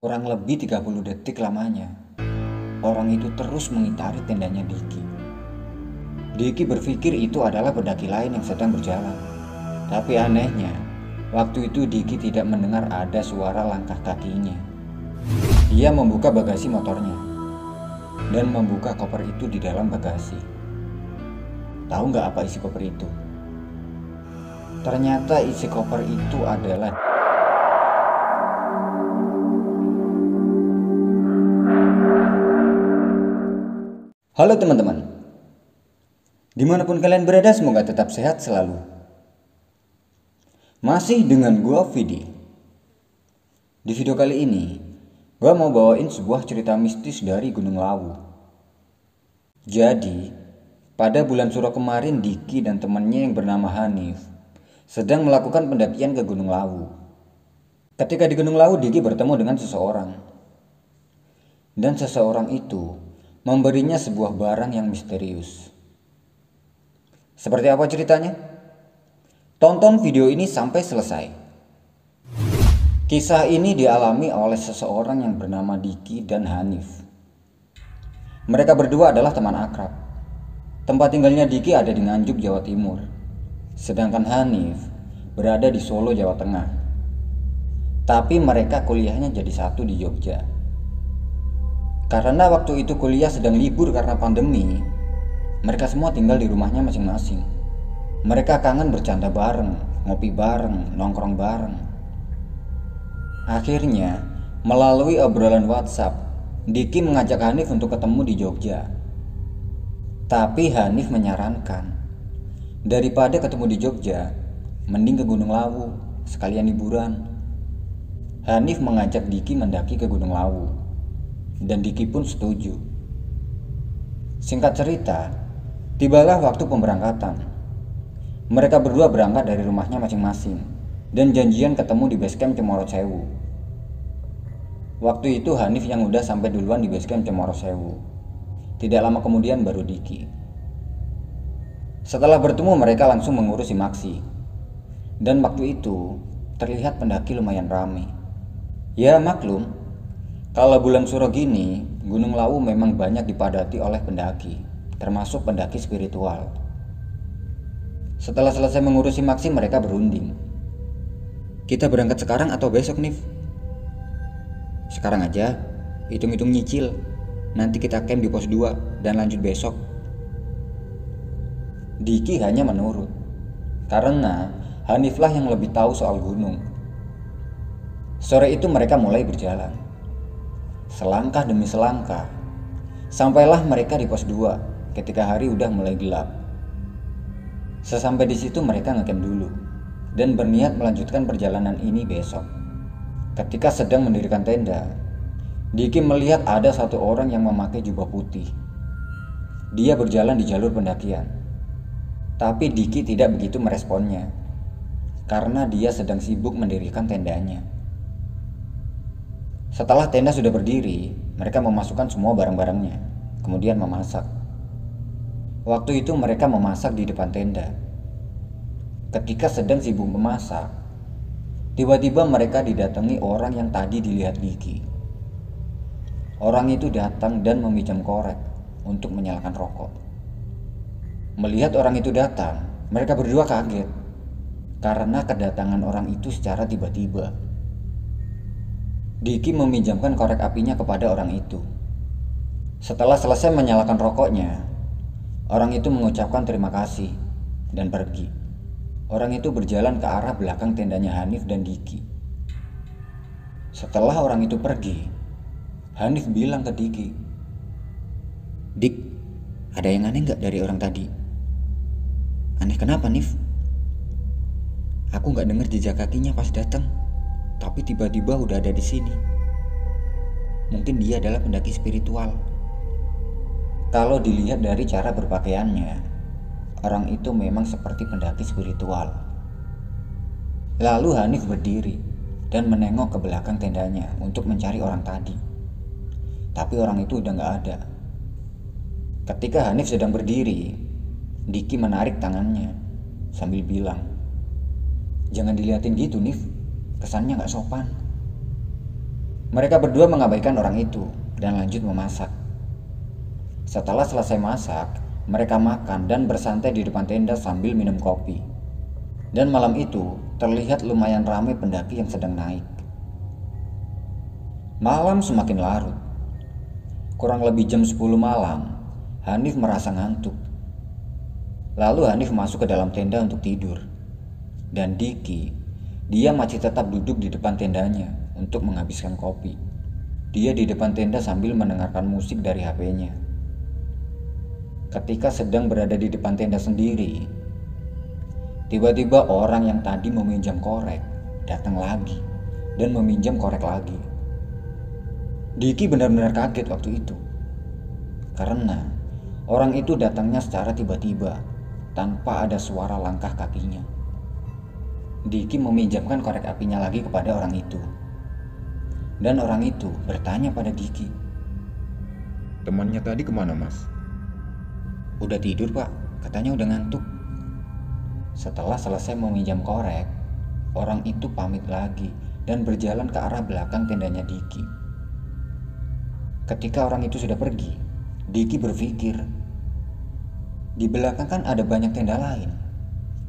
Kurang lebih 30 detik lamanya, orang itu terus mengitari tendanya Diki. Diki berpikir itu adalah pendaki lain yang sedang berjalan. Tapi anehnya, waktu itu Diki tidak mendengar ada suara langkah kakinya. Dia membuka bagasi motornya dan membuka koper itu di dalam bagasi. Tahu nggak apa isi koper itu? Ternyata isi koper itu adalah Halo teman-teman. Di mana pun kalian berada semoga tetap sehat selalu. Masih dengan gua Vidi. Di video kali ini Gua mau bawain sebuah cerita mistis dari Gunung Lawu. Jadi Pada bulan Suro kemarin Diki dan temannya yang bernama Hanif Sedang melakukan pendakian ke Gunung Lawu. Ketika di Gunung Lawu Diki bertemu dengan seseorang. Dan seseorang itu memberinya sebuah barang yang misterius. Seperti apa ceritanya? Tonton video ini sampai selesai. Kisah ini dialami oleh seseorang yang bernama Diki dan Hanif. Mereka berdua adalah teman akrab. Tempat tinggalnya Diki ada di Nganjuk, Jawa Timur. Sedangkan Hanif berada di Solo, Jawa Tengah. Tapi mereka kuliahnya jadi satu di Jogja. Karena waktu itu kuliah sedang libur karena pandemi, mereka semua tinggal di rumahnya masing-masing. Mereka kangen bercanda bareng, ngopi bareng, nongkrong bareng. Akhirnya, melalui obrolan WhatsApp, Diki mengajak Hanif untuk ketemu di Jogja. Tapi Hanif menyarankan, daripada ketemu di Jogja, mending ke Gunung Lawu, sekalian liburan. Hanif mengajak Diki mendaki ke Gunung Lawu dan Diki pun setuju. Singkat cerita, tibalah waktu pemberangkatan. Mereka berdua berangkat dari rumahnya masing-masing dan janjian ketemu di basecamp Cemoro Sewu. Waktu itu Hanif yang udah sampai duluan di basecamp Cemoro Sewu. Tidak lama kemudian baru Diki. Setelah bertemu mereka langsung mengurusi Maksi. Dan waktu itu terlihat pendaki lumayan ramai. Ya maklum, kalau bulan suro gini, Gunung Lawu memang banyak dipadati oleh pendaki, termasuk pendaki spiritual. Setelah selesai mengurusi maksi, mereka berunding. Kita berangkat sekarang atau besok, Nif? Sekarang aja, hitung-hitung nyicil. Nanti kita camp di pos 2 dan lanjut besok. Diki hanya menurut. Karena Haniflah yang lebih tahu soal gunung. Sore itu mereka mulai berjalan. Selangkah demi selangkah, sampailah mereka di pos 2 ketika hari udah mulai gelap. Sesampai di situ mereka ngecamp dulu dan berniat melanjutkan perjalanan ini besok. Ketika sedang mendirikan tenda, Diki melihat ada satu orang yang memakai jubah putih. Dia berjalan di jalur pendakian. Tapi Diki tidak begitu meresponnya karena dia sedang sibuk mendirikan tendanya. Setelah tenda sudah berdiri, mereka memasukkan semua barang-barangnya, kemudian memasak. Waktu itu mereka memasak di depan tenda. Ketika sedang sibuk memasak, tiba-tiba mereka didatangi orang yang tadi dilihat Diki. Orang itu datang dan meminjam korek untuk menyalakan rokok. Melihat orang itu datang, mereka berdua kaget karena kedatangan orang itu secara tiba-tiba. Diki meminjamkan korek apinya kepada orang itu. Setelah selesai menyalakan rokoknya, orang itu mengucapkan terima kasih dan pergi. Orang itu berjalan ke arah belakang tendanya Hanif dan Diki. Setelah orang itu pergi, Hanif bilang ke Diki, Dik, ada yang aneh nggak dari orang tadi? Aneh kenapa, Nif? Aku nggak dengar jejak kakinya pas datang tapi tiba-tiba udah ada di sini. Mungkin dia adalah pendaki spiritual. Kalau dilihat dari cara berpakaiannya, orang itu memang seperti pendaki spiritual. Lalu Hanif berdiri dan menengok ke belakang tendanya untuk mencari orang tadi. Tapi orang itu udah gak ada. Ketika Hanif sedang berdiri, Diki menarik tangannya sambil bilang, Jangan diliatin gitu, Nif. Kesannya nggak sopan. Mereka berdua mengabaikan orang itu dan lanjut memasak. Setelah selesai masak, mereka makan dan bersantai di depan tenda sambil minum kopi. Dan malam itu terlihat lumayan ramai pendaki yang sedang naik. Malam semakin larut. Kurang lebih jam 10 malam, Hanif merasa ngantuk. Lalu Hanif masuk ke dalam tenda untuk tidur. Dan Diki, dia masih tetap duduk di depan tendanya untuk menghabiskan kopi. Dia di depan tenda sambil mendengarkan musik dari HP-nya. Ketika sedang berada di depan tenda sendiri, tiba-tiba orang yang tadi meminjam korek datang lagi dan meminjam korek lagi. Diki benar-benar kaget waktu itu. Karena orang itu datangnya secara tiba-tiba tanpa ada suara langkah kakinya. Diki meminjamkan korek apinya lagi kepada orang itu. Dan orang itu bertanya pada Diki. Temannya tadi ke mana mas? Udah tidur pak, katanya udah ngantuk. Setelah selesai meminjam korek, orang itu pamit lagi dan berjalan ke arah belakang tendanya Diki. Ketika orang itu sudah pergi, Diki berpikir, di belakang kan ada banyak tenda lain.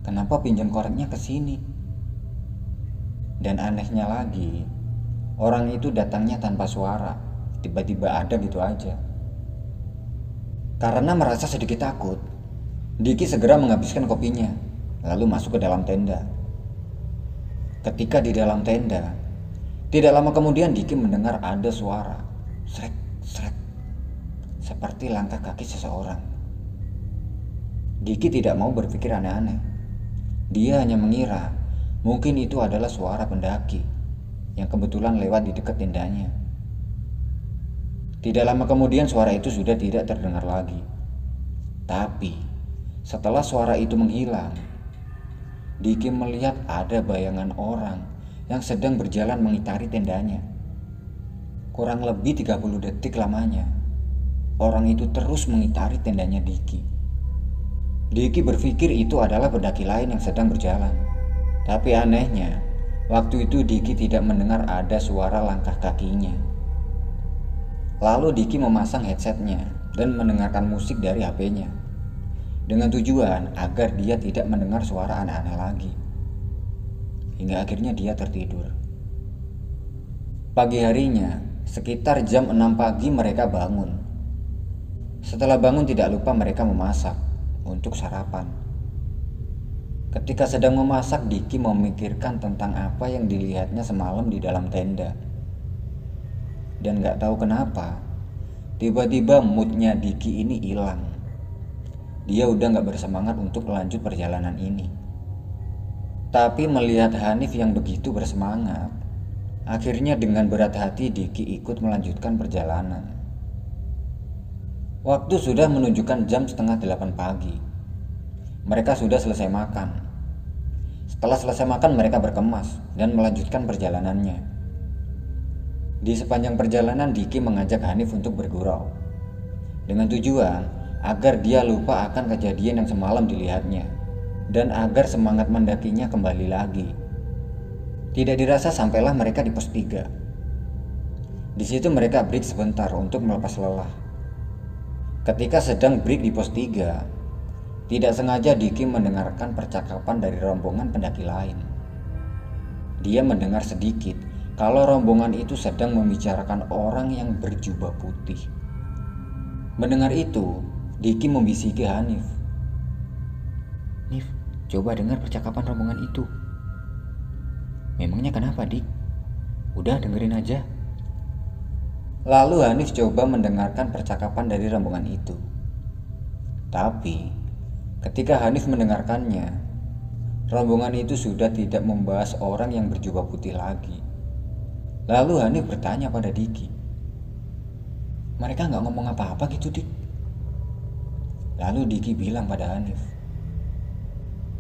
Kenapa pinjam koreknya ke sini? Dan anehnya lagi, Orang itu datangnya tanpa suara, tiba-tiba ada gitu aja. Karena merasa sedikit takut, Diki segera menghabiskan kopinya, lalu masuk ke dalam tenda. Ketika di dalam tenda, tidak lama kemudian Diki mendengar ada suara, srek, srek, seperti langkah kaki seseorang. Diki tidak mau berpikir aneh-aneh. Dia hanya mengira mungkin itu adalah suara pendaki yang kebetulan lewat di dekat tendanya. Tidak lama kemudian suara itu sudah tidak terdengar lagi. Tapi setelah suara itu menghilang, Diki melihat ada bayangan orang yang sedang berjalan mengitari tendanya. Kurang lebih 30 detik lamanya, orang itu terus mengitari tendanya Diki. Diki berpikir itu adalah pendaki lain yang sedang berjalan. Tapi anehnya, Waktu itu Diki tidak mendengar ada suara langkah kakinya. Lalu Diki memasang headsetnya dan mendengarkan musik dari HP-nya. Dengan tujuan agar dia tidak mendengar suara aneh-aneh lagi. Hingga akhirnya dia tertidur. Pagi harinya, sekitar jam 6 pagi mereka bangun. Setelah bangun tidak lupa mereka memasak untuk sarapan. Ketika sedang memasak, Diki memikirkan tentang apa yang dilihatnya semalam di dalam tenda. Dan gak tahu kenapa, tiba-tiba moodnya Diki ini hilang. Dia udah gak bersemangat untuk melanjut perjalanan ini. Tapi melihat Hanif yang begitu bersemangat, akhirnya dengan berat hati Diki ikut melanjutkan perjalanan. Waktu sudah menunjukkan jam setengah delapan pagi. Mereka sudah selesai makan. Setelah selesai makan, mereka berkemas dan melanjutkan perjalanannya. Di sepanjang perjalanan, Diki mengajak Hanif untuk bergurau. Dengan tujuan agar dia lupa akan kejadian yang semalam dilihatnya dan agar semangat mendakinya kembali lagi. Tidak dirasa sampailah mereka di pos 3. Di situ mereka break sebentar untuk melepas lelah. Ketika sedang break di pos 3, tidak sengaja Diki mendengarkan percakapan dari rombongan pendaki lain. Dia mendengar sedikit kalau rombongan itu sedang membicarakan orang yang berjubah putih. Mendengar itu, Diki membisiki Hanif. Nif, coba dengar percakapan rombongan itu. Memangnya kenapa, Dik? Udah dengerin aja. Lalu Hanif coba mendengarkan percakapan dari rombongan itu. Tapi Ketika Hanif mendengarkannya, rombongan itu sudah tidak membahas orang yang berjubah putih lagi. Lalu Hanif bertanya pada Diki, mereka nggak ngomong apa-apa gitu Dik? Lalu Diki bilang pada Hanif,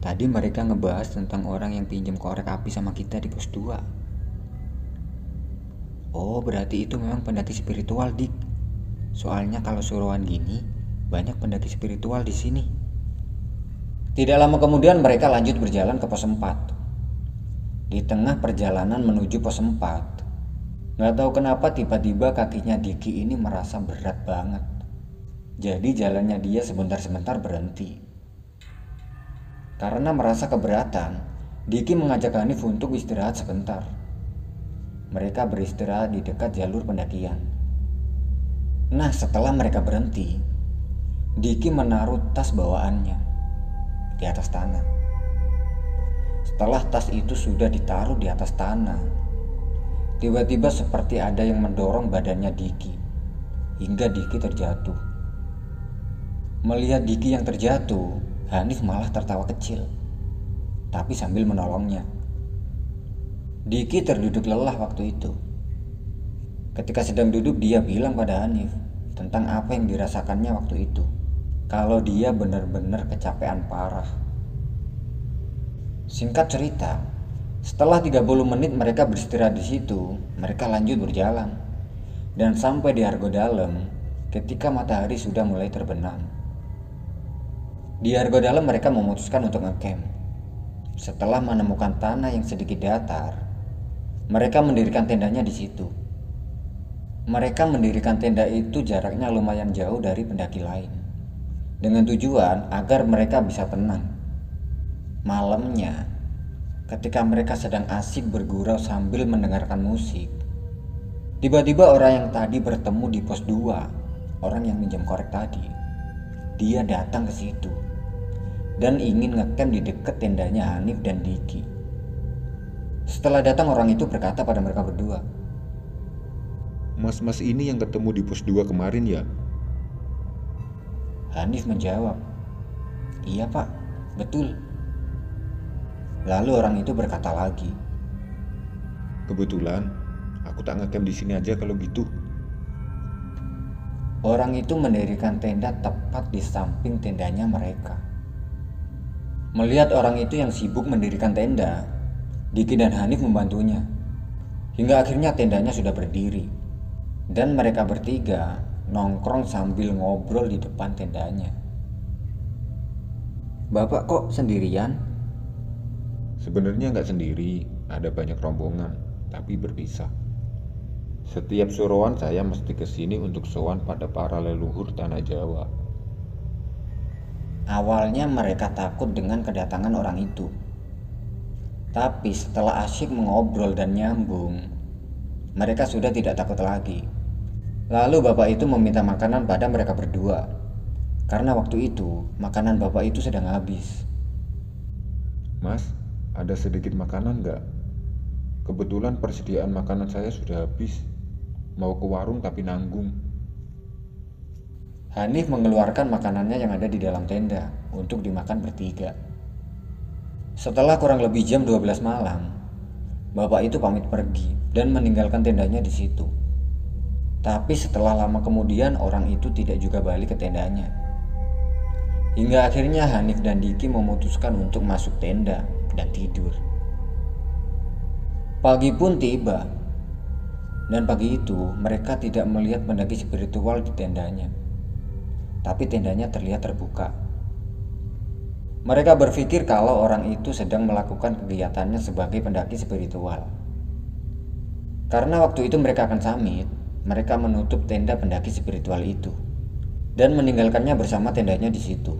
tadi mereka ngebahas tentang orang yang pinjam korek api sama kita di pos 2. Oh berarti itu memang pendaki spiritual Dik. Soalnya kalau suruhan gini, banyak pendaki spiritual di sini. Tidak lama kemudian mereka lanjut berjalan ke pos 4. Di tengah perjalanan menuju pos 4, Gak tahu kenapa tiba-tiba kakinya Diki ini merasa berat banget. Jadi jalannya dia sebentar-sebentar berhenti. Karena merasa keberatan, Diki mengajak Hanif untuk istirahat sebentar. Mereka beristirahat di dekat jalur pendakian. Nah, setelah mereka berhenti, Diki menaruh tas bawaannya di atas tanah. Setelah tas itu sudah ditaruh di atas tanah, tiba-tiba seperti ada yang mendorong badannya Diki hingga Diki terjatuh. Melihat Diki yang terjatuh, Hanif malah tertawa kecil, tapi sambil menolongnya. Diki terduduk lelah waktu itu. Ketika sedang duduk, dia bilang pada Hanif tentang apa yang dirasakannya waktu itu. Kalau dia benar-benar kecapean parah. Singkat cerita, setelah 30 menit mereka beristirahat di situ, mereka lanjut berjalan. Dan sampai di Argo Dalam ketika matahari sudah mulai terbenam. Di Argo Dalam mereka memutuskan untuk ngecamp. Setelah menemukan tanah yang sedikit datar, mereka mendirikan tendanya di situ. Mereka mendirikan tenda itu jaraknya lumayan jauh dari pendaki lain. Dengan tujuan agar mereka bisa tenang Malamnya, ketika mereka sedang asik bergurau sambil mendengarkan musik, tiba-tiba orang yang tadi bertemu di pos 2, orang yang minjam korek tadi, dia datang ke situ dan ingin ngecamp di dekat tendanya Hanif dan Diki. Setelah datang orang itu berkata pada mereka berdua, Mas-mas ini yang ketemu di pos 2 kemarin ya? Hanif menjawab, Iya pak, betul. Lalu orang itu berkata lagi, Kebetulan, aku tak ngecamp di sini aja kalau gitu. Orang itu mendirikan tenda tepat di samping tendanya mereka. Melihat orang itu yang sibuk mendirikan tenda, Diki dan Hanif membantunya. Hingga akhirnya tendanya sudah berdiri. Dan mereka bertiga nongkrong sambil ngobrol di depan tendanya. Bapak kok sendirian? Sebenarnya nggak sendiri, ada banyak rombongan, tapi berpisah. Setiap suruhan saya mesti ke sini untuk sowan pada para leluhur tanah Jawa. Awalnya mereka takut dengan kedatangan orang itu. Tapi setelah asyik mengobrol dan nyambung, mereka sudah tidak takut lagi. Lalu bapak itu meminta makanan pada mereka berdua. Karena waktu itu makanan bapak itu sedang habis. Mas, ada sedikit makanan nggak? Kebetulan persediaan makanan saya sudah habis. Mau ke warung tapi nanggung. Hanif mengeluarkan makanannya yang ada di dalam tenda untuk dimakan bertiga. Setelah kurang lebih jam 12 malam, bapak itu pamit pergi dan meninggalkan tendanya di situ. Tapi setelah lama kemudian orang itu tidak juga balik ke tendanya. Hingga akhirnya Hanif dan Diki memutuskan untuk masuk tenda dan tidur. Pagi pun tiba, dan pagi itu mereka tidak melihat pendaki spiritual di tendanya, tapi tendanya terlihat terbuka. Mereka berpikir kalau orang itu sedang melakukan kegiatannya sebagai pendaki spiritual. Karena waktu itu mereka akan samit, mereka menutup tenda pendaki spiritual itu dan meninggalkannya bersama tendanya di situ.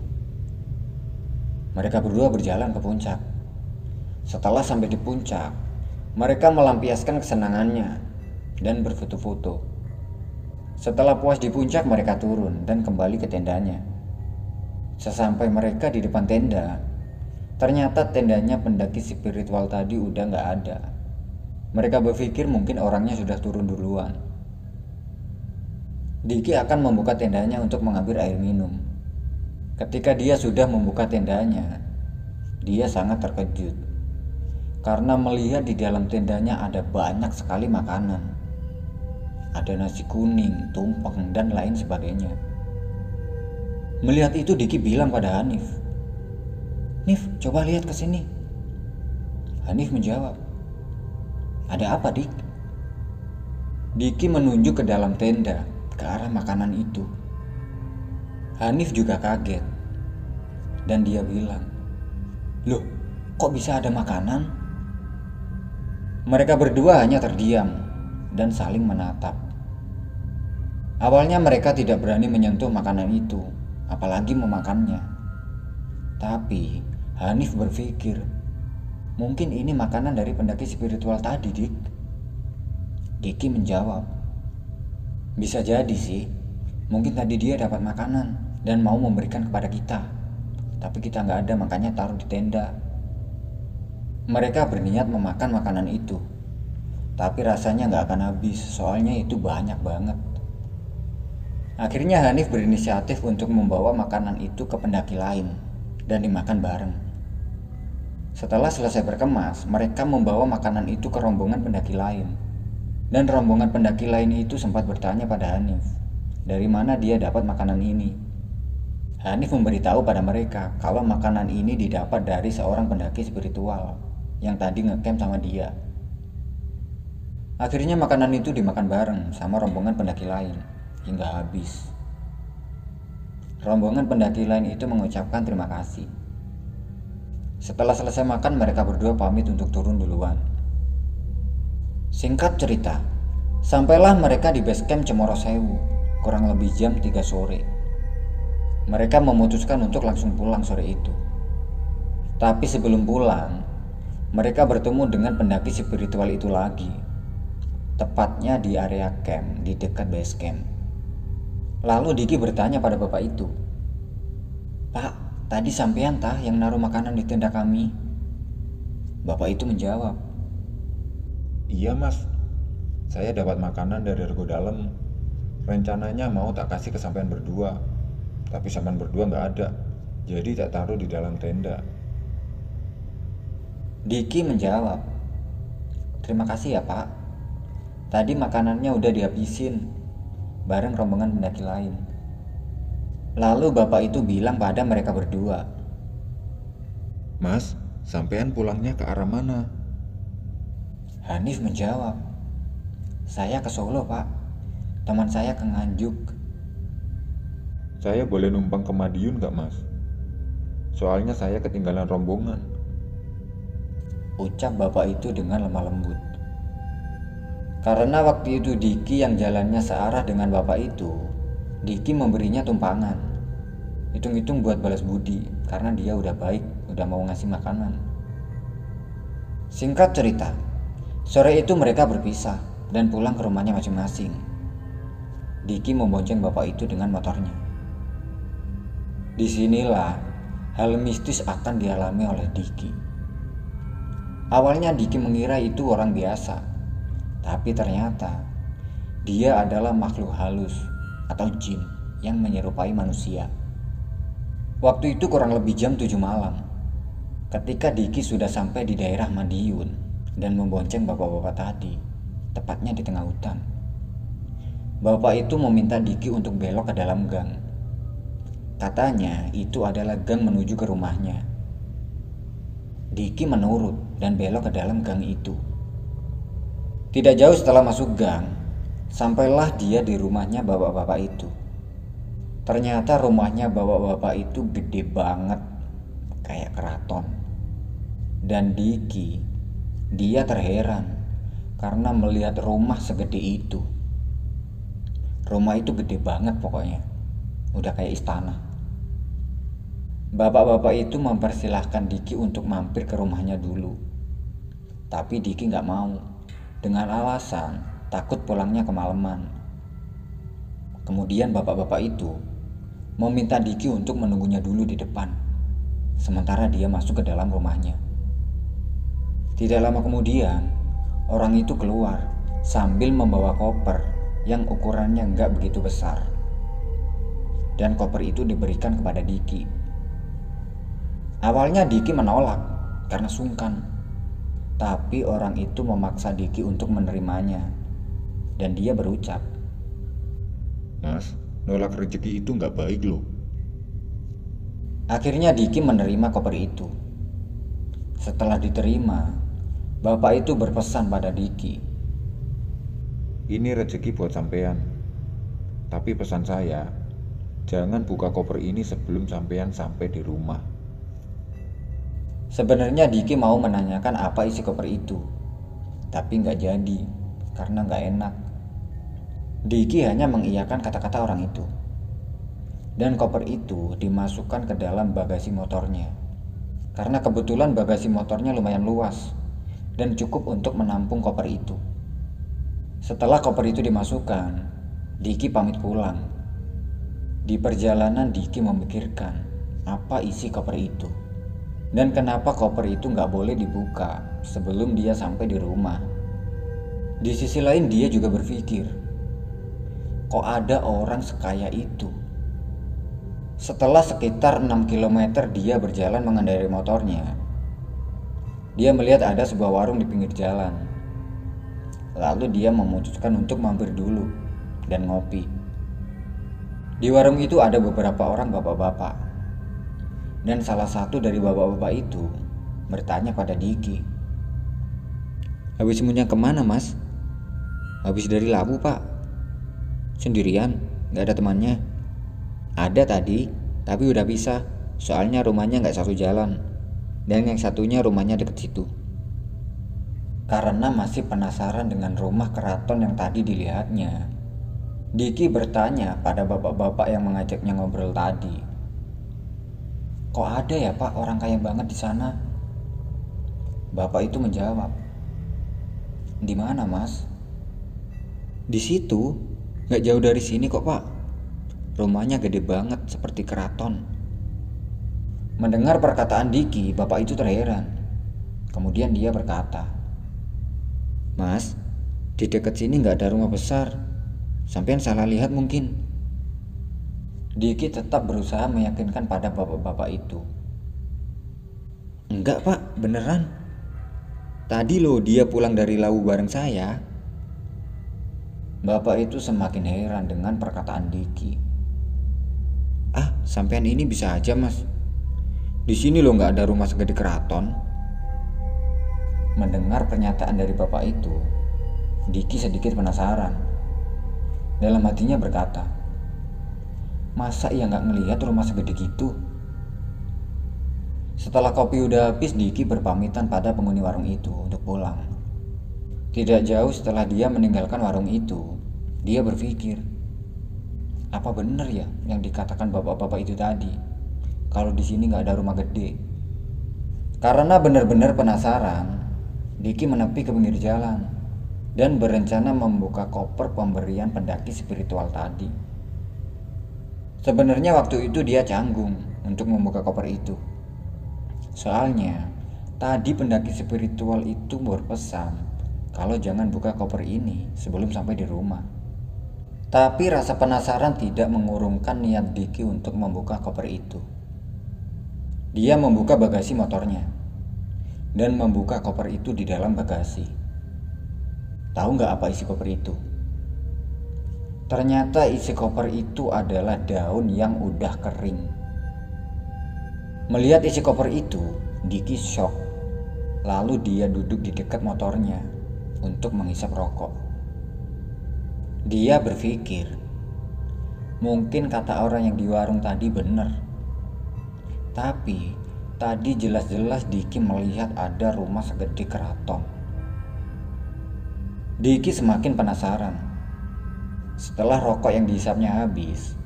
Mereka berdua berjalan ke puncak. Setelah sampai di puncak, mereka melampiaskan kesenangannya dan berfoto-foto. Setelah puas di puncak, mereka turun dan kembali ke tendanya. Sesampai mereka di depan tenda, ternyata tendanya pendaki spiritual tadi udah nggak ada. Mereka berpikir mungkin orangnya sudah turun duluan. Diki akan membuka tendanya untuk mengambil air minum. Ketika dia sudah membuka tendanya, dia sangat terkejut karena melihat di dalam tendanya ada banyak sekali makanan. Ada nasi kuning, tumpeng, dan lain sebagainya. Melihat itu Diki bilang pada Hanif, Nif, coba lihat ke sini. Hanif menjawab, Ada apa, Dik? Diki menunjuk ke dalam tenda, ke arah makanan itu. Hanif juga kaget. Dan dia bilang, Loh, kok bisa ada makanan? Mereka berdua hanya terdiam dan saling menatap. Awalnya mereka tidak berani menyentuh makanan itu, apalagi memakannya. Tapi Hanif berpikir, mungkin ini makanan dari pendaki spiritual tadi, Dik. Diki menjawab, bisa jadi sih, mungkin tadi dia dapat makanan dan mau memberikan kepada kita. Tapi kita nggak ada makanya taruh di tenda. Mereka berniat memakan makanan itu. Tapi rasanya nggak akan habis, soalnya itu banyak banget. Akhirnya Hanif berinisiatif untuk membawa makanan itu ke pendaki lain dan dimakan bareng. Setelah selesai berkemas, mereka membawa makanan itu ke rombongan pendaki lain. Dan rombongan pendaki lain itu sempat bertanya pada Hanif, dari mana dia dapat makanan ini. Hanif memberitahu pada mereka kalau makanan ini didapat dari seorang pendaki spiritual yang tadi ngecamp sama dia. Akhirnya makanan itu dimakan bareng sama rombongan pendaki lain hingga habis. Rombongan pendaki lain itu mengucapkan terima kasih. Setelah selesai makan, mereka berdua pamit untuk turun duluan. Singkat cerita, sampailah mereka di base camp Cemoro Sewu, kurang lebih jam 3 sore. Mereka memutuskan untuk langsung pulang sore itu. Tapi sebelum pulang, mereka bertemu dengan pendaki spiritual itu lagi. Tepatnya di area camp di dekat base camp. Lalu Diki bertanya pada bapak itu, Pak, tadi sampean tah yang naruh makanan di tenda kami? Bapak itu menjawab, Iya mas, saya dapat makanan dari rego dalam. Rencananya mau tak kasih ke sampean berdua, tapi sampean berdua nggak ada, jadi tak taruh di dalam tenda. Diki menjawab, Terima kasih ya pak, tadi makanannya udah dihabisin bareng rombongan pendaki lain. Lalu bapak itu bilang pada mereka berdua, Mas, sampean pulangnya ke arah mana? Hanif menjawab, Saya ke Solo pak, teman saya ke Nganjuk. Saya boleh numpang ke Madiun nggak mas? Soalnya saya ketinggalan rombongan. Ucap bapak itu dengan lemah lembut. Karena waktu itu Diki yang jalannya searah dengan bapak itu, Diki memberinya tumpangan. Hitung-hitung buat balas budi, karena dia udah baik, udah mau ngasih makanan. Singkat cerita, sore itu mereka berpisah dan pulang ke rumahnya masing-masing. Diki membonceng bapak itu dengan motornya. Di sinilah hal mistis akan dialami oleh Diki. Awalnya Diki mengira itu orang biasa, tapi ternyata dia adalah makhluk halus atau jin yang menyerupai manusia. Waktu itu kurang lebih jam 7 malam. Ketika Diki sudah sampai di daerah Madiun dan membonceng bapak-bapak tadi, tepatnya di tengah hutan. Bapak itu meminta Diki untuk belok ke dalam gang. Katanya itu adalah gang menuju ke rumahnya. Diki menurut dan belok ke dalam gang itu. Tidak jauh setelah masuk gang, sampailah dia di rumahnya bapak-bapak itu. Ternyata rumahnya bapak-bapak itu gede banget, kayak keraton. Dan Diki, dia terheran karena melihat rumah segede itu. Rumah itu gede banget pokoknya, udah kayak istana. Bapak-bapak itu mempersilahkan Diki untuk mampir ke rumahnya dulu. Tapi Diki nggak mau dengan alasan takut pulangnya kemalaman. Kemudian bapak-bapak itu meminta Diki untuk menunggunya dulu di depan, sementara dia masuk ke dalam rumahnya. Tidak lama kemudian, orang itu keluar sambil membawa koper yang ukurannya nggak begitu besar. Dan koper itu diberikan kepada Diki. Awalnya Diki menolak karena sungkan tapi orang itu memaksa Diki untuk menerimanya. Dan dia berucap, Mas, nolak rezeki itu nggak baik loh. Akhirnya Diki menerima koper itu. Setelah diterima, bapak itu berpesan pada Diki. Ini rezeki buat sampean. Tapi pesan saya, jangan buka koper ini sebelum sampean sampai di rumah. Sebenarnya Diki mau menanyakan apa isi koper itu, tapi nggak jadi karena nggak enak. Diki hanya mengiyakan kata-kata orang itu. Dan koper itu dimasukkan ke dalam bagasi motornya. Karena kebetulan bagasi motornya lumayan luas dan cukup untuk menampung koper itu. Setelah koper itu dimasukkan, Diki pamit pulang. Di perjalanan Diki memikirkan apa isi koper itu. Dan kenapa koper itu nggak boleh dibuka sebelum dia sampai di rumah. Di sisi lain dia juga berpikir, kok ada orang sekaya itu? Setelah sekitar 6 km dia berjalan mengendarai motornya. Dia melihat ada sebuah warung di pinggir jalan. Lalu dia memutuskan untuk mampir dulu dan ngopi. Di warung itu ada beberapa orang bapak-bapak. Dan salah satu dari bapak-bapak itu bertanya pada Diki. Habis semuanya ke mana mas? Habis dari labu pak Sendirian, gak ada temannya Ada tadi, tapi udah bisa Soalnya rumahnya gak satu jalan Dan yang satunya rumahnya deket situ Karena masih penasaran dengan rumah keraton yang tadi dilihatnya Diki bertanya pada bapak-bapak yang mengajaknya ngobrol tadi Kok ada ya pak orang kaya banget di sana? Bapak itu menjawab Di mana mas? Di situ, nggak jauh dari sini kok pak. Rumahnya gede banget seperti keraton. Mendengar perkataan Diki, bapak itu terheran. Kemudian dia berkata, Mas, di dekat sini nggak ada rumah besar. Sampean salah lihat mungkin. Diki tetap berusaha meyakinkan pada bapak-bapak itu. Enggak pak, beneran. Tadi loh dia pulang dari Lawu bareng saya. Bapak itu semakin heran dengan perkataan Diki. Ah, sampean ini bisa aja mas. Di sini loh nggak ada rumah segede keraton. Mendengar pernyataan dari bapak itu, Diki sedikit penasaran. Dalam hatinya berkata, Masa ia nggak ngelihat rumah segede gitu? Setelah kopi udah habis, Diki berpamitan pada penghuni warung itu untuk pulang. Tidak jauh setelah dia meninggalkan warung itu, dia berpikir, apa benar ya yang dikatakan bapak-bapak itu tadi? Kalau di sini nggak ada rumah gede. Karena benar-benar penasaran, Diki menepi ke pinggir jalan dan berencana membuka koper pemberian pendaki spiritual tadi. Sebenarnya waktu itu dia canggung untuk membuka koper itu. Soalnya, tadi pendaki spiritual itu berpesan kalau jangan buka koper ini sebelum sampai di rumah. Tapi rasa penasaran tidak mengurungkan niat Diki untuk membuka koper itu. Dia membuka bagasi motornya dan membuka koper itu di dalam bagasi. Tahu nggak apa isi koper itu? Ternyata isi koper itu adalah daun yang udah kering. Melihat isi koper itu, Diki shock. Lalu dia duduk di dekat motornya untuk menghisap rokok. Dia berpikir, mungkin kata orang yang di warung tadi benar. Tapi tadi jelas-jelas Diki melihat ada rumah segede keraton. Diki semakin penasaran. Setelah rokok yang dihisapnya habis,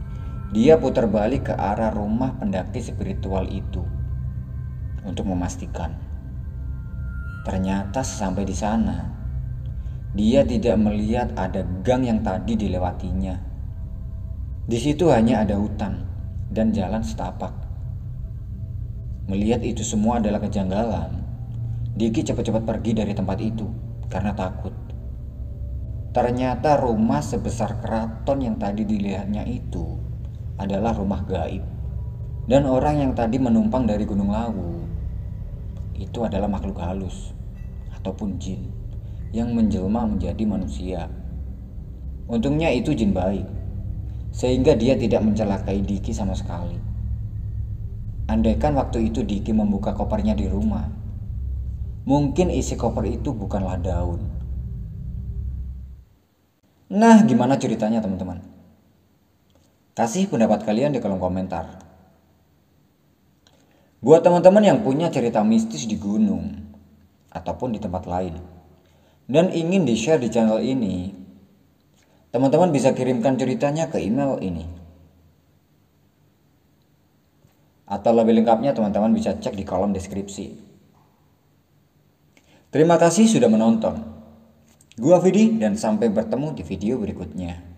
dia putar balik ke arah rumah pendaki spiritual itu untuk memastikan. Ternyata sesampai di sana, dia tidak melihat ada gang yang tadi dilewatinya. Di situ hanya ada hutan dan jalan setapak. Melihat itu semua adalah kejanggalan, Diki cepat-cepat pergi dari tempat itu karena takut. Ternyata rumah sebesar keraton yang tadi dilihatnya itu adalah rumah gaib. Dan orang yang tadi menumpang dari Gunung Lawu itu adalah makhluk halus ataupun jin yang menjelma menjadi manusia. Untungnya itu jin baik, sehingga dia tidak mencelakai Diki sama sekali. Andaikan waktu itu Diki membuka kopernya di rumah, mungkin isi koper itu bukanlah daun. Nah, gimana ceritanya teman-teman? Kasih pendapat kalian di kolom komentar. Buat teman-teman yang punya cerita mistis di gunung ataupun di tempat lain, dan ingin di-share di channel ini, teman-teman bisa kirimkan ceritanya ke email ini. Atau lebih lengkapnya teman-teman bisa cek di kolom deskripsi. Terima kasih sudah menonton. Gua Vidi dan sampai bertemu di video berikutnya.